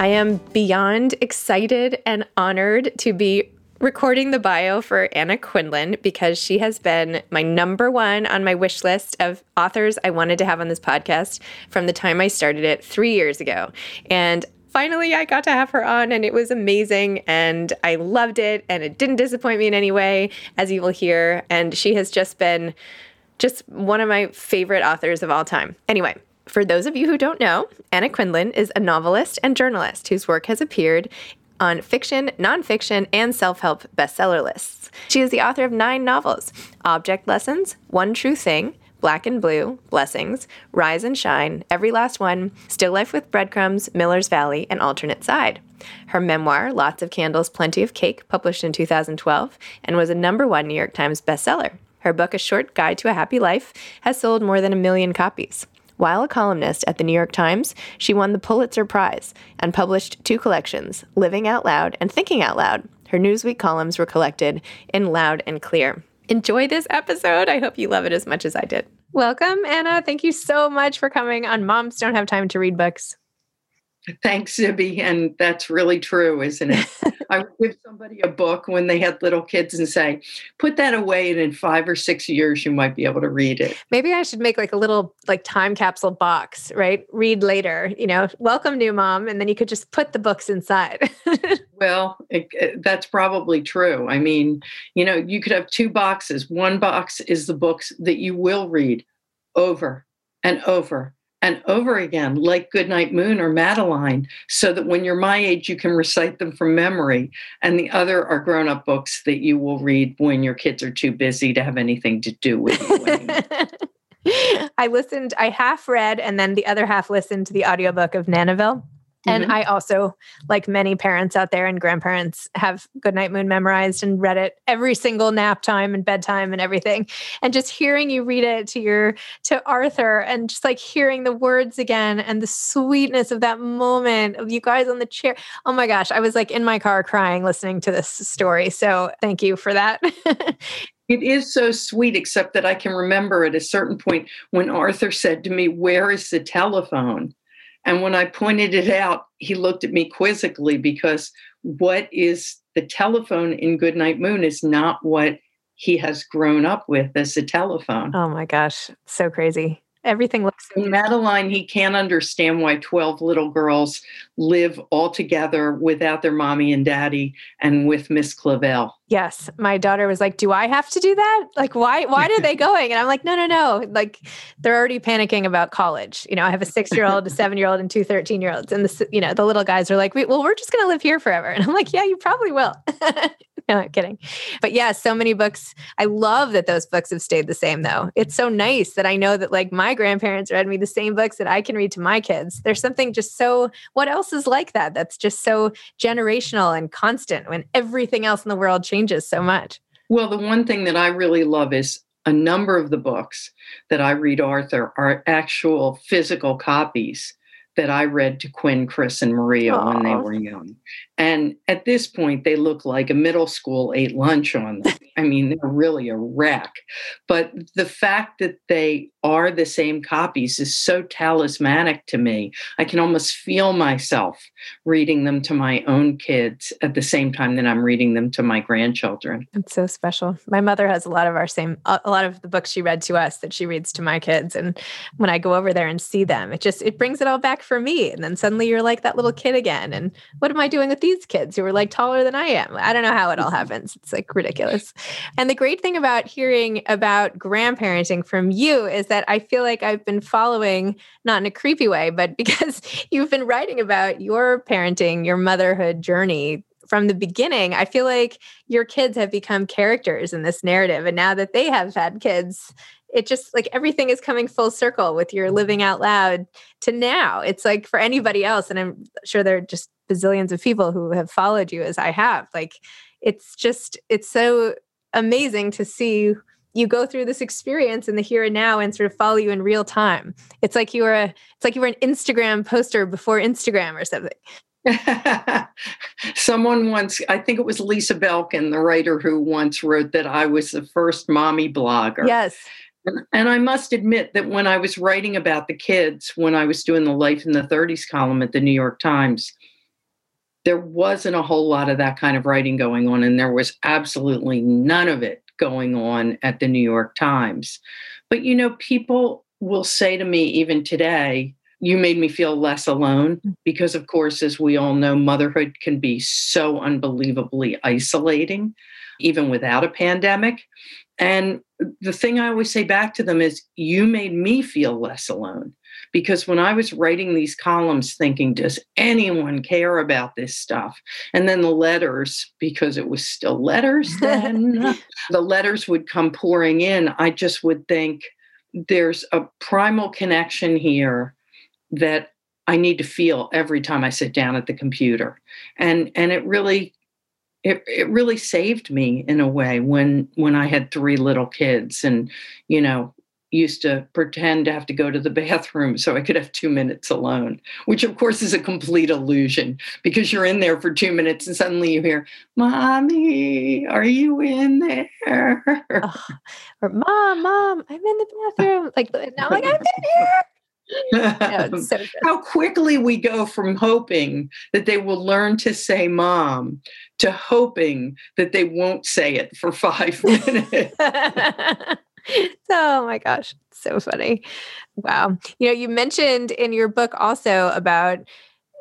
I am beyond excited and honored to be recording the bio for Anna Quindlen because she has been my number one on my wish list of authors I wanted to have on this podcast from the time I started it three years ago. And finally I got to have her on and it was amazing and I loved it and it didn't disappoint me in any way, as you will hear. And she has just been just one of my favorite authors of all time. Anyway, for those of you who don't know, Anna Quindlen is a novelist and journalist whose work has appeared on fiction, nonfiction, and self help bestseller lists. She is the author of nine novels Object Lessons, One True Thing, Black and Blue, Blessings, Rise and Shine, Every Last One, Still Life with Breadcrumbs, Miller's Valley, and Alternate Side. Her memoir, Lots of Candles, Plenty of Cake, published in 2012, and was a number one New York Times bestseller. Her book, A Short Guide to a Happy Life, has sold more than a million copies. While a columnist at the New York Times, she won the Pulitzer Prize and published two collections, Living Out Loud and Thinking Out Loud. Her Newsweek columns were collected in Loud and Clear. Enjoy this episode. I hope you love it as much as I did. Welcome, Anna. Thank you so much for coming on Moms Don't Have Time to Read Books. Thanks, Zibby. And that's really true, isn't it? I would give somebody a book when they had little kids and say, put that away, and in five or six years, you might be able to read it. Maybe I should make like a little like time capsule box, right? Read later, you know, welcome, new mom. And then you could just put the books inside. well, it, it, that's probably true. I mean, you know, you could have two boxes. One box is the books that you will read over and over and over again, like Goodnight Moon or Madeline, so that when you're my age, you can recite them from memory. And the other are grown up books that you will read when your kids are too busy to have anything to do with you. I listened, I half read, and then the other half listened to the audiobook of Nanaville. And mm-hmm. I also, like many parents out there and grandparents, have Goodnight Moon memorized and read it every single nap time and bedtime and everything. And just hearing you read it to your to Arthur and just like hearing the words again and the sweetness of that moment of you guys on the chair. Oh my gosh, I was like in my car crying listening to this story. So thank you for that. It is so sweet, except that I can remember at a certain point when Arthur said to me, Where is the telephone? And when I pointed it out, he looked at me quizzically because what is the telephone in Goodnight Moon is not what he has grown up with as a telephone. Oh my gosh, so crazy. Everything looks. In Madeline, he can't understand why 12 little girls live all together without their mommy and daddy and with Miss Clavel. Yes. My daughter was like, Do I have to do that? Like, why, why are they going? And I'm like, No, no, no. Like, they're already panicking about college. You know, I have a six year old, a seven year old, and two 13 year olds. And the, you know, the little guys are like, Well, we're just going to live here forever. And I'm like, Yeah, you probably will. no, I'm kidding. But yeah, so many books. I love that those books have stayed the same though. It's so nice that I know that like my grandparents read me the same books that I can read to my kids. There's something just so, what else is like that? That's just so generational and constant when everything else in the world changes so much. Well, the one thing that I really love is a number of the books that I read Arthur are actual physical copies that I read to Quinn, Chris, and Maria Aww. when they were young. And at this point, they look like a middle school ate lunch on them. I mean, they're really a wreck. But the fact that they are the same copies is so talismanic to me. I can almost feel myself reading them to my own kids at the same time that I'm reading them to my grandchildren. It's so special. My mother has a lot of our same, a lot of the books she read to us that she reads to my kids. And when I go over there and see them, it just, it brings it all back for me. And then suddenly you're like that little kid again. And what am I doing with these kids who are like taller than I am. I don't know how it all mm-hmm. happens. It's like ridiculous. And the great thing about hearing about grandparenting from you is that I feel like I've been following, not in a creepy way, but because you've been writing about your parenting, your motherhood journey from the beginning, I feel like your kids have become characters in this narrative. And now that they have had kids, it just like everything is coming full circle with your living out loud to now. It's like for anybody else, and I'm sure there are just bazillions of people who have followed you as I have. Like it's just, it's so amazing to see you go through this experience in the here and now and sort of follow you in real time. It's like you were a, it's like you were an Instagram poster before Instagram or something. Someone once, I think it was Lisa Belkin, the writer who once wrote that I was the first mommy blogger. Yes. And, and I must admit that when I was writing about the kids, when I was doing the Life in the 30s column at the New York Times, there wasn't a whole lot of that kind of writing going on, and there was absolutely none of it going on at the New York Times. But you know, people will say to me even today, you made me feel less alone mm. because, of course, as we all know, motherhood can be so unbelievably isolating, even without a pandemic. And the thing I always say back to them is, you made me feel less alone because when I was writing these columns, thinking, does anyone care about this stuff? And then the letters, because it was still letters then, the letters would come pouring in. I just would think, there's a primal connection here that I need to feel every time I sit down at the computer. And and it really it, it really saved me in a way when when I had three little kids and you know used to pretend to have to go to the bathroom so I could have two minutes alone, which of course is a complete illusion because you're in there for two minutes and suddenly you hear, Mommy, are you in there? Oh, or Mom, Mom, I'm in the bathroom. Like now, like I'm in here. no, so How quickly we go from hoping that they will learn to say mom to hoping that they won't say it for five minutes. oh my gosh, so funny. Wow. You know, you mentioned in your book also about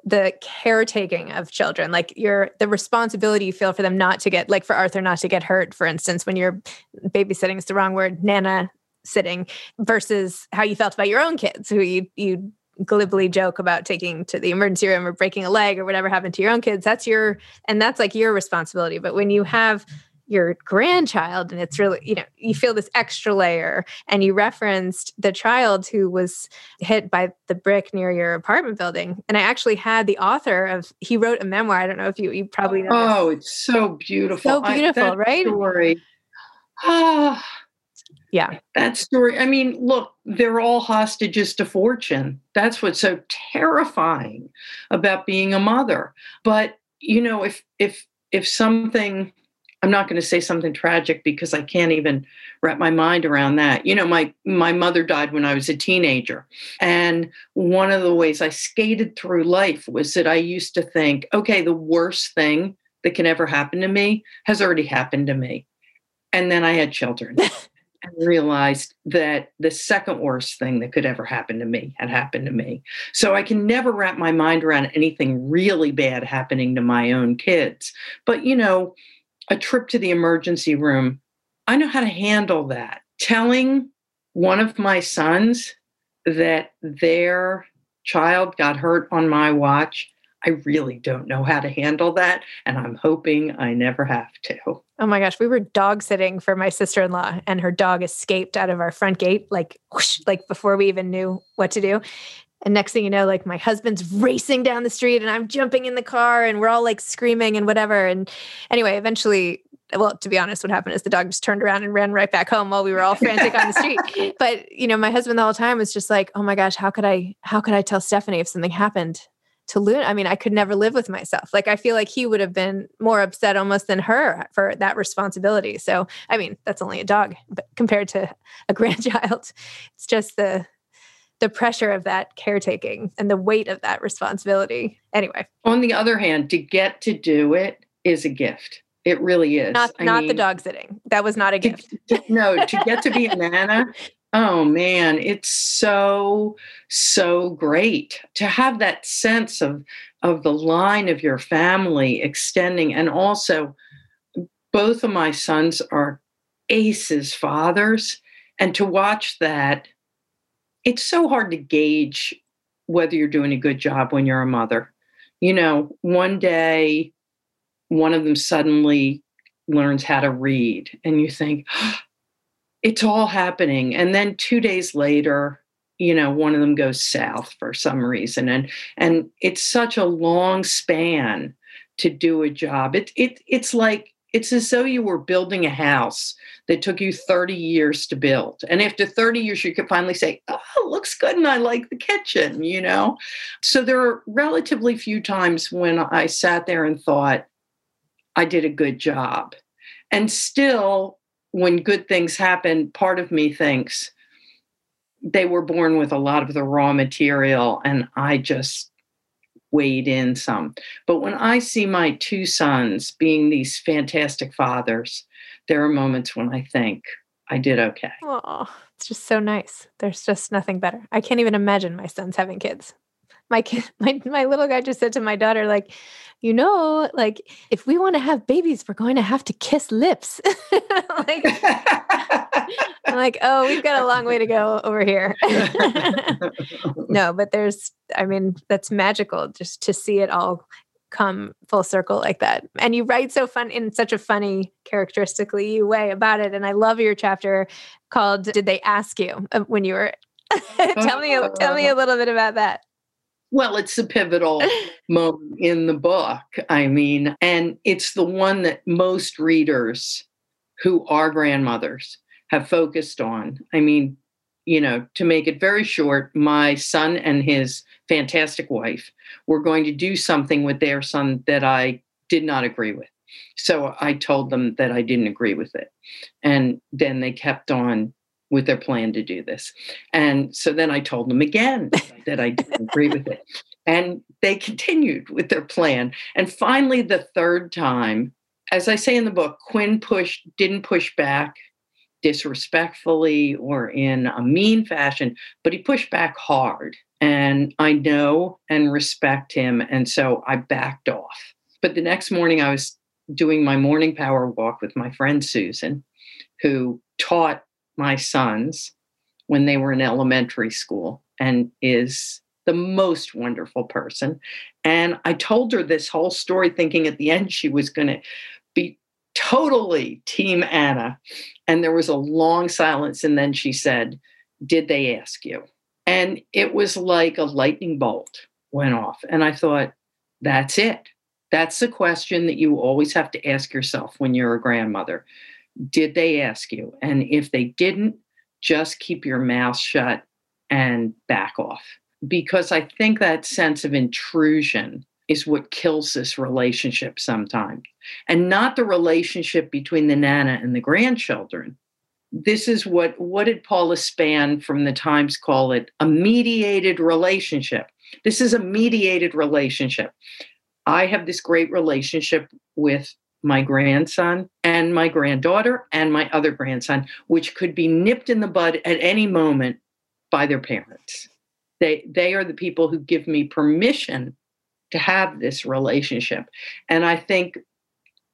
the caretaking of children like your the responsibility you feel for them not to get like for arthur not to get hurt for instance when you're babysitting is the wrong word nana sitting versus how you felt about your own kids who you you glibly joke about taking to the emergency room or breaking a leg or whatever happened to your own kids that's your and that's like your responsibility but when you have your grandchild and it's really you know you feel this extra layer and you referenced the child who was hit by the brick near your apartment building and i actually had the author of he wrote a memoir i don't know if you you probably know oh it's so beautiful. So beautiful I, right? story. Ah yeah. That story i mean look they're all hostages to fortune. That's what's so terrifying about being a mother. But you know if if if something I'm not going to say something tragic because I can't even wrap my mind around that. You know, my my mother died when I was a teenager. And one of the ways I skated through life was that I used to think, okay, the worst thing that can ever happen to me has already happened to me. And then I had children and realized that the second worst thing that could ever happen to me had happened to me. So I can never wrap my mind around anything really bad happening to my own kids. But you know, a trip to the emergency room, I know how to handle that. Telling one of my sons that their child got hurt on my watch, I really don't know how to handle that. And I'm hoping I never have to. Oh my gosh, we were dog sitting for my sister in law, and her dog escaped out of our front gate, like, whoosh, like before we even knew what to do. And next thing you know, like my husband's racing down the street and I'm jumping in the car and we're all like screaming and whatever. And anyway, eventually, well, to be honest, what happened is the dog just turned around and ran right back home while we were all frantic on the street. But you know, my husband the whole time was just like, "Oh my gosh, how could I? How could I tell Stephanie if something happened to Luna? I mean, I could never live with myself. Like, I feel like he would have been more upset almost than her for that responsibility. So, I mean, that's only a dog, but compared to a grandchild, it's just the the pressure of that caretaking and the weight of that responsibility. Anyway. On the other hand, to get to do it is a gift. It really is. Not not mean, the dog sitting. That was not a gift. To, to, no, to get to be a nana, oh man, it's so so great to have that sense of of the line of your family extending and also both of my sons are aces fathers and to watch that it's so hard to gauge whether you're doing a good job when you're a mother. You know, one day one of them suddenly learns how to read and you think oh, it's all happening and then 2 days later you know one of them goes south for some reason and and it's such a long span to do a job it, it it's like it's as though you were building a house that took you 30 years to build. And after 30 years, you could finally say, oh, it looks good and I like the kitchen, you know? So there are relatively few times when I sat there and thought, I did a good job. And still, when good things happen, part of me thinks they were born with a lot of the raw material and I just weighed in some. But when I see my two sons being these fantastic fathers, there are moments when I think I did okay. Oh, it's just so nice. There's just nothing better. I can't even imagine my sons having kids. My kid, my my little guy just said to my daughter, like, you know, like if we want to have babies, we're going to have to kiss lips. like, I'm like, oh, we've got a long way to go over here. no, but there's, I mean, that's magical just to see it all come full circle like that. And you write so fun in such a funny, characteristically way about it. And I love your chapter called "Did They Ask You?" Uh, when you were. tell me, tell me a little bit about that. Well, it's a pivotal moment in the book. I mean, and it's the one that most readers who are grandmothers have focused on. I mean, you know, to make it very short, my son and his fantastic wife were going to do something with their son that I did not agree with. So I told them that I didn't agree with it. And then they kept on with their plan to do this. And so then I told them again that I didn't agree with it. And they continued with their plan. And finally, the third time, as I say in the book, Quinn pushed, didn't push back disrespectfully or in a mean fashion, but he pushed back hard. And I know and respect him. And so I backed off. But the next morning, I was doing my morning power walk with my friend Susan, who taught my sons when they were in elementary school and is the most wonderful person. And I told her this whole story, thinking at the end she was going to be totally Team Anna. And there was a long silence. And then she said, Did they ask you? And it was like a lightning bolt went off. And I thought, That's it. That's the question that you always have to ask yourself when you're a grandmother. Did they ask you? And if they didn't, just keep your mouth shut and back off. Because I think that sense of intrusion is what kills this relationship sometimes, and not the relationship between the nana and the grandchildren. This is what what did Paula Span from the Times call it? A mediated relationship. This is a mediated relationship. I have this great relationship with my grandson and my granddaughter and my other grandson, which could be nipped in the bud at any moment by their parents. They, they are the people who give me permission to have this relationship. And I think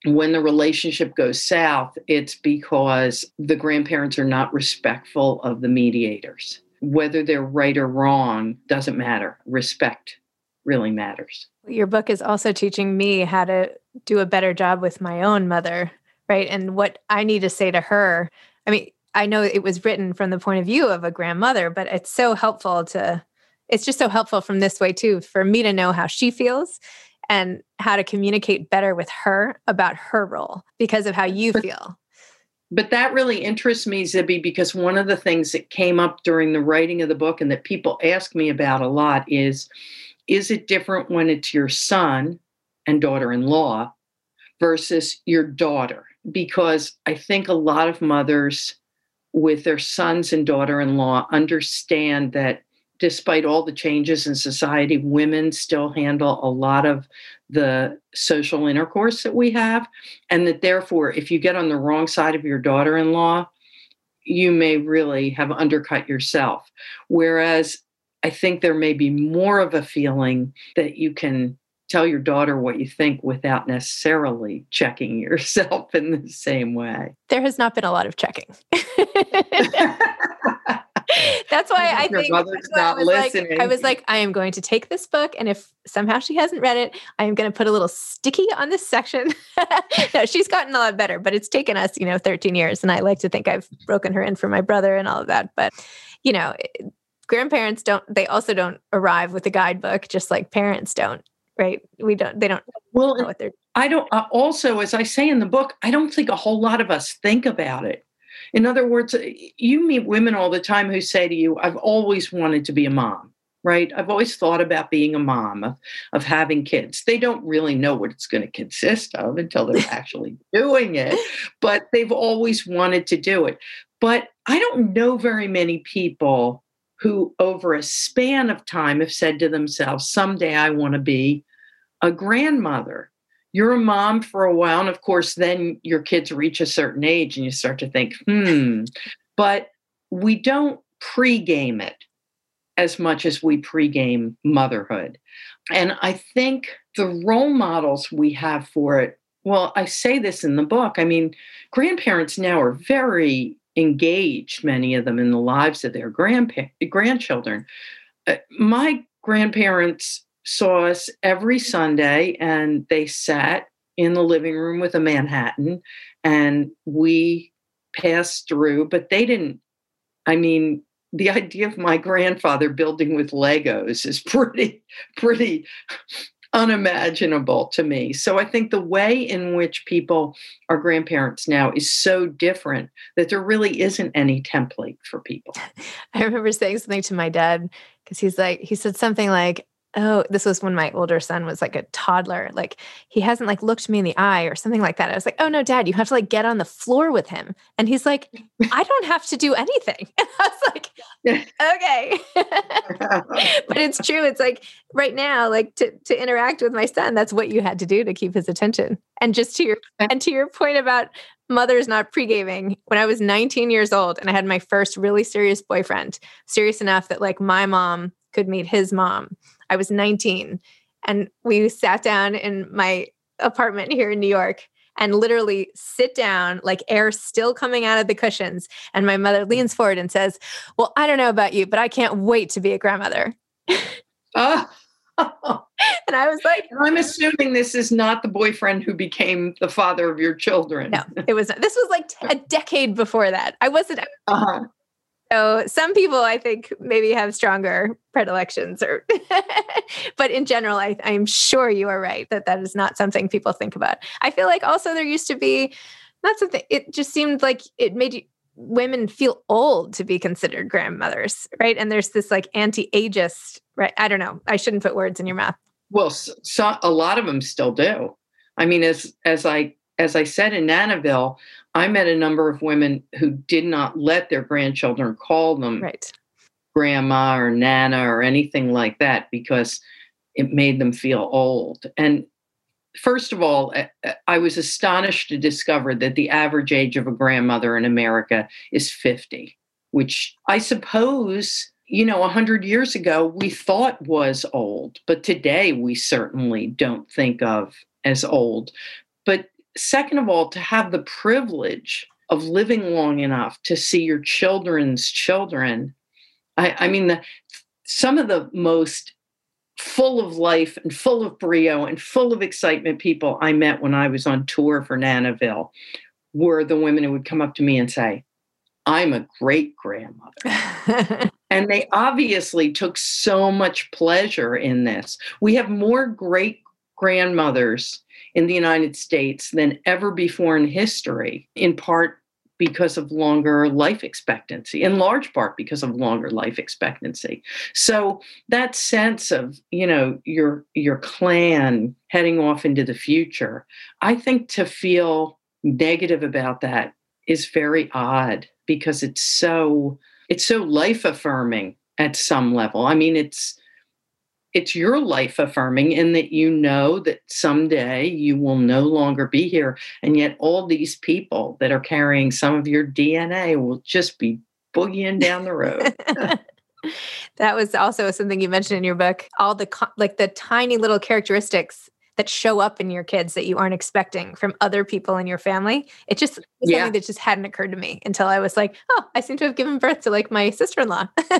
when the relationship goes south, it's because the grandparents are not respectful of the mediators. Whether they're right or wrong doesn't matter. Respect really matters. Your book is also teaching me how to do a better job with my own mother, right? And what I need to say to her. I mean, I know it was written from the point of view of a grandmother, but it's so helpful to it's just so helpful from this way too for me to know how she feels and how to communicate better with her about her role because of how you feel. But that really interests me, Zibby, because one of the things that came up during the writing of the book and that people ask me about a lot is is it different when it's your son and daughter in law versus your daughter? Because I think a lot of mothers with their sons and daughter in law understand that despite all the changes in society, women still handle a lot of the social intercourse that we have. And that therefore, if you get on the wrong side of your daughter in law, you may really have undercut yourself. Whereas I think there may be more of a feeling that you can tell your daughter what you think without necessarily checking yourself in the same way. There has not been a lot of checking. That's why I think that's why I was listening. like, I was like, I am going to take this book, and if somehow she hasn't read it, I am going to put a little sticky on this section. no, she's gotten a lot better, but it's taken us, you know, 13 years, and I like to think I've broken her in for my brother and all of that. But you know, grandparents don't. They also don't arrive with a guidebook, just like parents don't right? We don't, they don't well, know what they're. I don't, uh, also, as I say in the book, I don't think a whole lot of us think about it. In other words, you meet women all the time who say to you, I've always wanted to be a mom, right? I've always thought about being a mom, of, of having kids. They don't really know what it's going to consist of until they're actually doing it, but they've always wanted to do it. But I don't know very many people who, over a span of time, have said to themselves, someday I want to be a grandmother. You're a mom for a while, and of course, then your kids reach a certain age and you start to think, hmm. But we don't pregame it as much as we pregame motherhood. And I think the role models we have for it, well, I say this in the book. I mean, grandparents now are very engaged, many of them, in the lives of their grandpa- grandchildren. Uh, my grandparents saw us every Sunday and they sat in the living room with a Manhattan and we passed through, but they didn't. I mean, the idea of my grandfather building with Legos is pretty, pretty unimaginable to me. So I think the way in which people are grandparents now is so different that there really isn't any template for people. I remember saying something to my dad because he's like, he said something like, oh this was when my older son was like a toddler like he hasn't like looked me in the eye or something like that. I was like oh no dad you have to like get on the floor with him. And he's like i don't have to do anything. And i was like okay. But it's true. It's like right now like to, to interact with my son that's what you had to do to keep his attention. And just to your and to your point about mothers not pre-gaming when i was 19 years old and i had my first really serious boyfriend serious enough that like my mom could meet his mom I was 19 and we sat down in my apartment here in New York and literally sit down, like air still coming out of the cushions. And my mother leans forward and says, Well, I don't know about you, but I can't wait to be a grandmother. Oh. and I was like, I'm assuming this is not the boyfriend who became the father of your children. No, it was not. This was like a decade before that. I wasn't. Uh-huh. So some people I think maybe have stronger predilections or but in general I I'm sure you are right that that is not something people think about. I feel like also there used to be not something it just seemed like it made you, women feel old to be considered grandmothers, right? And there's this like anti-ageist, right? I don't know. I shouldn't put words in your mouth. Well, so, a lot of them still do. I mean, as as I as I said in Nanaville, I met a number of women who did not let their grandchildren call them right. grandma or nana or anything like that because it made them feel old. And first of all, eh, eh, I was astonished to discover that the average age of a grandmother in America is 50, which I suppose, you know, 100 years ago we thought was old, but today we certainly don't think of as old. But second of all, to have the privilege of living long enough to see your children's children. I, I mean, the, some of the most full of life and full of brio and full of excitement people I met when I was on tour for Nanaville were the women who would come up to me and say, I'm a great grandmother. and they obviously took so much pleasure in this. We have more great grandmothers in the United States than ever before in history, in part because of longer life expectancy, in large part because of longer life expectancy. So that sense of, you know, your your clan heading off into the future, I think to feel negative about that is very odd because it's so it's so life affirming at some level. I mean, it's it's your life affirming in that you know that someday you will no longer be here and yet all these people that are carrying some of your dna will just be boogieing down the road. That was also something you mentioned in your book all the like the tiny little characteristics that show up in your kids that you aren't expecting from other people in your family. It just yeah. something that just hadn't occurred to me until I was like, oh, I seem to have given birth to like my sister-in-law.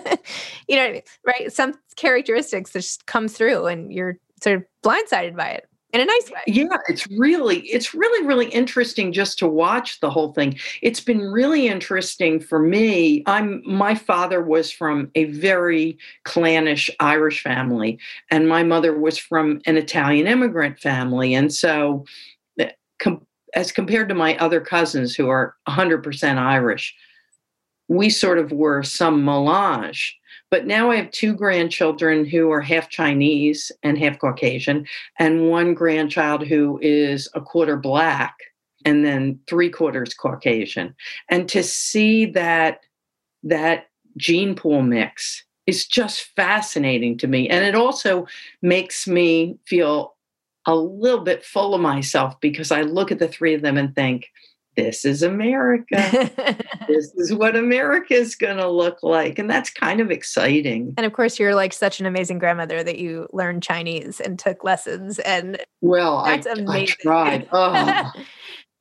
you know what I mean? Right. Some characteristics that just come through and you're sort of blindsided by it in a nice way. Yeah, it's really it's really really interesting just to watch the whole thing. It's been really interesting for me. I'm my father was from a very clannish Irish family and my mother was from an Italian immigrant family and so eh, com- as compared to my other cousins who are 100% Irish, we sort of were some melange but now I have two grandchildren who are half Chinese and half Caucasian, and one grandchild who is a quarter black and then three quarters Caucasian. And to see that that gene pool mix is just fascinating to me. And it also makes me feel a little bit full of myself because I look at the three of them and think, this is America. this is what America is going to look like. And that's kind of exciting. And of course, you're like such an amazing grandmother that you learned Chinese and took lessons. And well, that's I, amazing. I tried. Oh,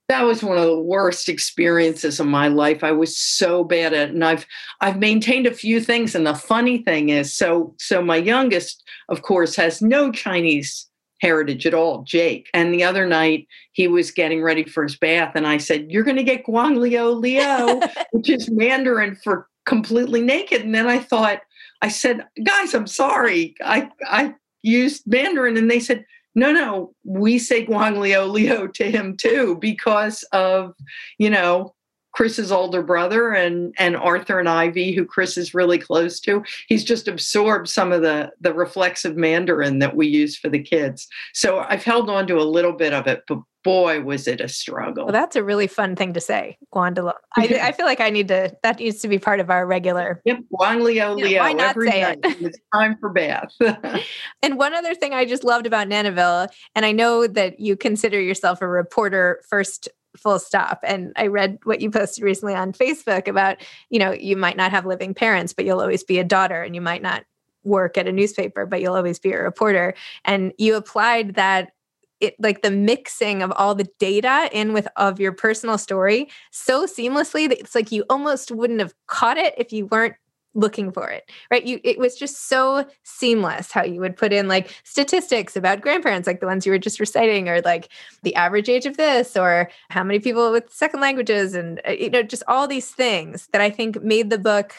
that was one of the worst experiences of my life. I was so bad at it. And I've I've maintained a few things. And the funny thing is, so so my youngest, of course, has no Chinese heritage at all, Jake. And the other night he was getting ready for his bath, and I said, You're going to get Guang Liu Liu, which is Mandarin for completely naked. And then I thought, I said, Guys, I'm sorry. I, I used Mandarin. And they said, no, no, we say Guang Liu Liu to him too because of, you know, Chris's older brother and and Arthur and Ivy, who Chris is really close to. He's just absorbed some of the the reflexive Mandarin that we use for the kids. So I've held on to a little bit of it, but boy, was it a struggle. Well, that's a really fun thing to say, Guandalo. I, I feel like I need to. That needs to be part of our regular. Yep, Guang Liu Liu. Why not say night. it? it's time for bath. and one other thing I just loved about Nanaville, and I know that you consider yourself a reporter first full stop. And I read what you posted recently on Facebook about, you know, you might not have living parents, but you'll always be a daughter and you might not work at a newspaper, but you'll always be a reporter. And you applied that it like the mixing of all the data in with of your personal story so seamlessly that it's like you almost wouldn't have caught it if you weren't looking for it right? You it was just so seamless how you would put in like statistics about grandparents like the ones you were just reciting or like the average age of this or how many people with second languages and uh, you know just all these things that i think made the book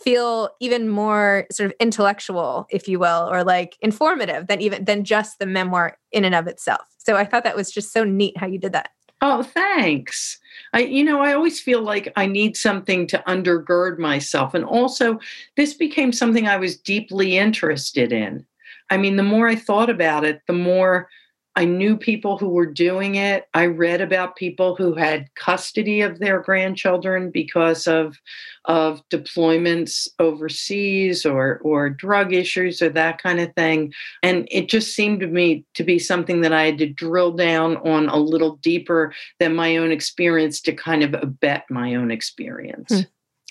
feel even more sort of intellectual if you will or like informative than even than just the memoir in and of itself. So i thought that was just so neat how you did that Oh, thanks. I, you know, I always feel like I need something to undergird myself. And also, this became something I was deeply interested in. I mean, the more I thought about it, the more I knew people who were doing it. I read about people who had custody of their grandchildren because of of deployments overseas or or drug issues or that kind of thing. And it just seemed to me to be something that I had to drill down on a little deeper than my own experience to kind of abet my own experience. Hmm.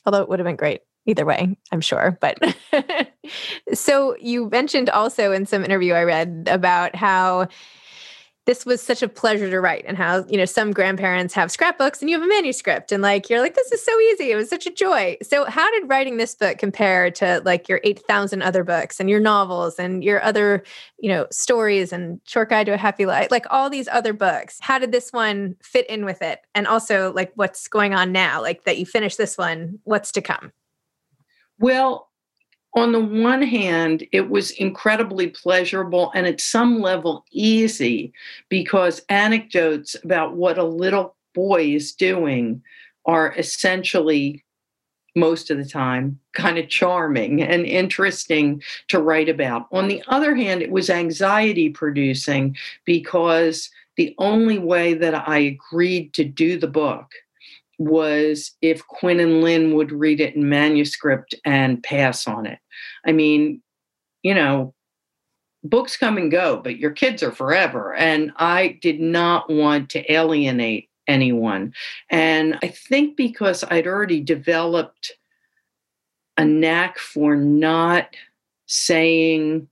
Although it would have been great either way, I'm sure. But so you mentioned also in some interview I read about how this was such a pleasure to write and how you know some grandparents have scrapbooks and you have a manuscript and like you're like this is so easy. It was such a joy. So how did writing this book compare to like your 8000 other books and your novels and your other you know stories and short guide to a happy life like all these other books? How did this one fit in with it? And also like what's going on now? Like that you finished this one what's to come? Well on the one hand, it was incredibly pleasurable and at some level easy because anecdotes about what a little boy is doing are essentially most of the time kind of charming and interesting to write about. On the other hand, it was anxiety producing because the only way that I agreed to do the book was if Quinn and Lynn would read it in manuscript and pass on it. I mean, you know, books come and go, but your kids are forever. And I did not want to alienate anyone. And I think because I'd already developed a knack for not saying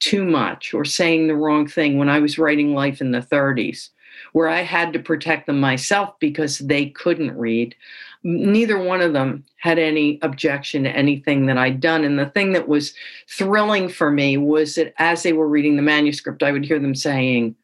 too much or saying the wrong thing when I was writing Life in the 30s, where I had to protect them myself because they couldn't read. Neither one of them had any objection to anything that I'd done. And the thing that was thrilling for me was that as they were reading the manuscript, I would hear them saying,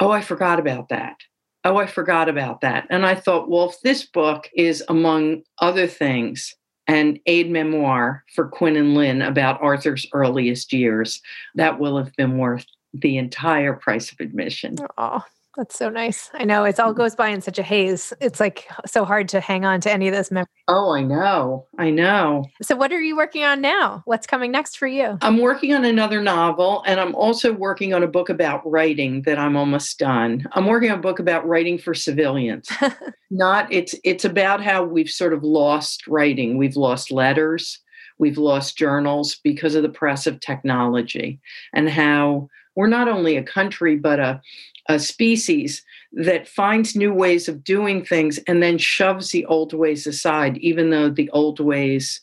Oh, I forgot about that. Oh, I forgot about that. And I thought, well, if this book is, among other things, an aide memoire for Quinn and Lynn about Arthur's earliest years, that will have been worth the entire price of admission. Oh, that's so nice. I know it all mm. goes by in such a haze. It's like so hard to hang on to any of those memories. Oh, I know. I know. So, what are you working on now? What's coming next for you? I'm working on another novel, and I'm also working on a book about writing that I'm almost done. I'm working on a book about writing for civilians. Not it's it's about how we've sort of lost writing. We've lost letters. We've lost journals because of the press of technology, and how we're not only a country but a a species that finds new ways of doing things and then shoves the old ways aside, even though the old ways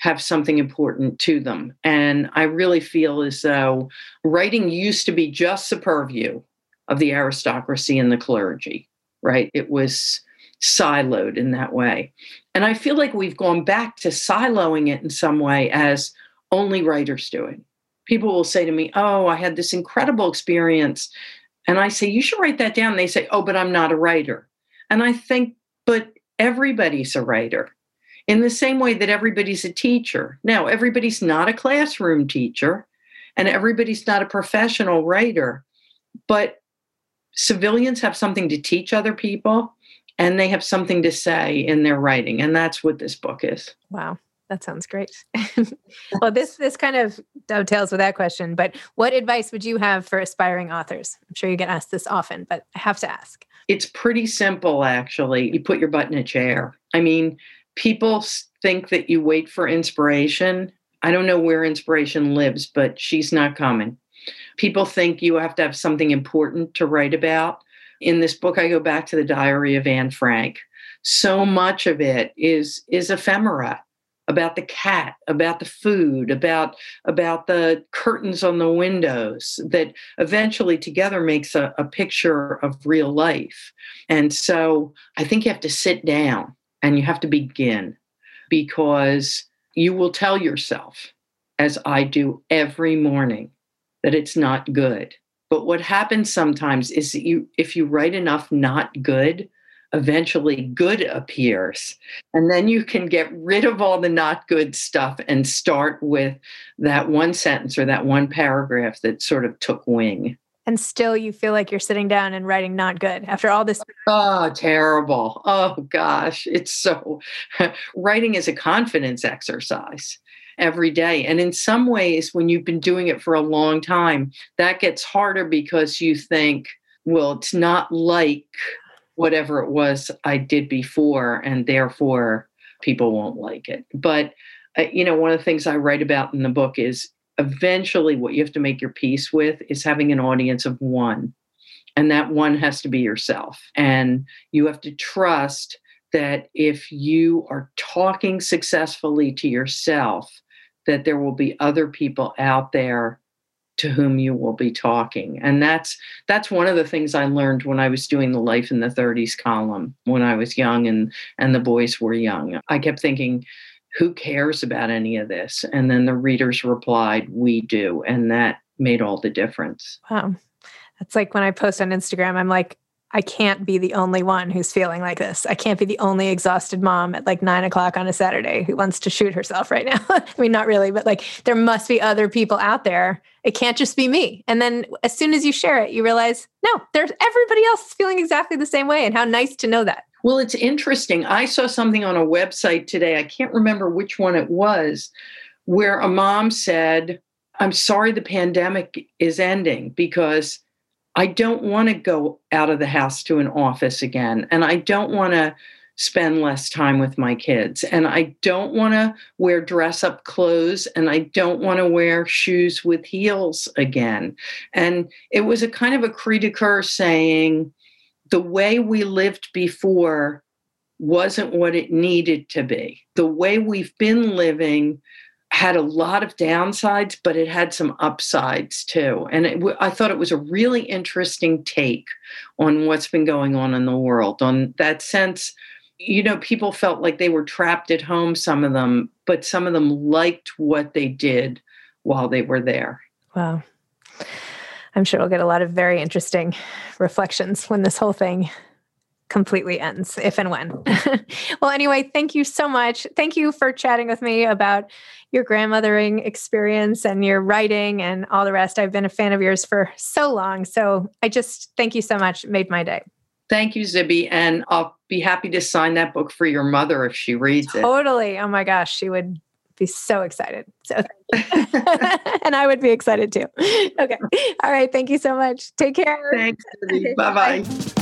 have something important to them. And I really feel as though writing used to be just the purview of the aristocracy and the clergy, right? It was siloed in that way. And I feel like we've gone back to siloing it in some way as only writers do it. People will say to me, Oh, I had this incredible experience and I say, You should write that down. They say, Oh, but I'm not a writer. And I think, But everybody's a writer in the same way that everybody's a teacher. Now, everybody's not a classroom teacher and everybody's not a professional writer, but civilians have something to teach other people and they have something to say in their writing. And that's what this book is. Wow. That sounds great. well, this this kind of dovetails with that question. But what advice would you have for aspiring authors? I'm sure you get asked this often, but I have to ask. It's pretty simple, actually. You put your butt in a chair. I mean, people think that you wait for inspiration. I don't know where inspiration lives, but she's not coming. People think you have to have something important to write about. In this book, I go back to the diary of Anne Frank. So much of it is is ephemera about the cat about the food about about the curtains on the windows that eventually together makes a, a picture of real life. And so i think you have to sit down and you have to begin because you will tell yourself as i do every morning that it's not good. But what happens sometimes is that you if you write enough not good eventually good appears. And then you can get rid of all the not good stuff and start with that one sentence or that one paragraph that sort of took wing. And still you feel like you're sitting down and writing not good after all this. Oh, terrible. Oh, gosh. It's so, writing is a confidence exercise every day. And in some ways, when you've been doing it for a long time, that gets harder because you think, well, it's not like whatever it was I did before, and therefore people won't like it. But, uh, you know, one of the things I write about in the book is eventually what you have to make your peace with is having an audience of one. And that one has to be yourself. And you have to trust that if you are talking successfully to yourself, that there will be other people out there to whom you will be talking. And that's that's one of the things i learned when i was doing the life in the 30s column when i was young and and the boys were young. I kept thinking who cares about any of this? And then the readers replied we do. And that made all the difference. Wow. That's like when i post on instagram i'm like I can't be the only one who's feeling like this. I can't be the only exhausted mom at like nine o'clock on a Saturday who wants to shoot herself right now. I mean, not really, but like there must be other people out there. It can't just be me. And then as soon as you share it, you realize, no, there's everybody else is feeling exactly the same way. And how nice to know that. Well, it's interesting. I saw something on a website today. I can't remember which one it was, where a mom said, I'm sorry the pandemic is ending because I don't want to go out of the house to an office again. And I don't want to spend less time with my kids. And I don't want to wear dress up clothes and I don't want to wear shoes with heels again. And it was a kind of a cri de coeur saying the way we lived before wasn't what it needed to be. The way we've been living had a lot of downsides, but it had some upsides too. And it, I thought it was a really interesting take on what's been going on in the world. On that sense, you know, people felt like they were trapped at home, some of them, but some of them liked what they did while they were there. Wow. I'm sure we'll get a lot of very interesting reflections when this whole thing completely ends, if and when. well, anyway, thank you so much. Thank you for chatting with me about your grandmothering experience and your writing and all the rest. I've been a fan of yours for so long. So I just thank you so much. It made my day. Thank you, Zibby. And I'll be happy to sign that book for your mother if she reads it. Totally. Oh my gosh, she would be so excited. So thank you. and I would be excited too. Okay. All right. Thank you so much. Take care. Thanks. Bye bye.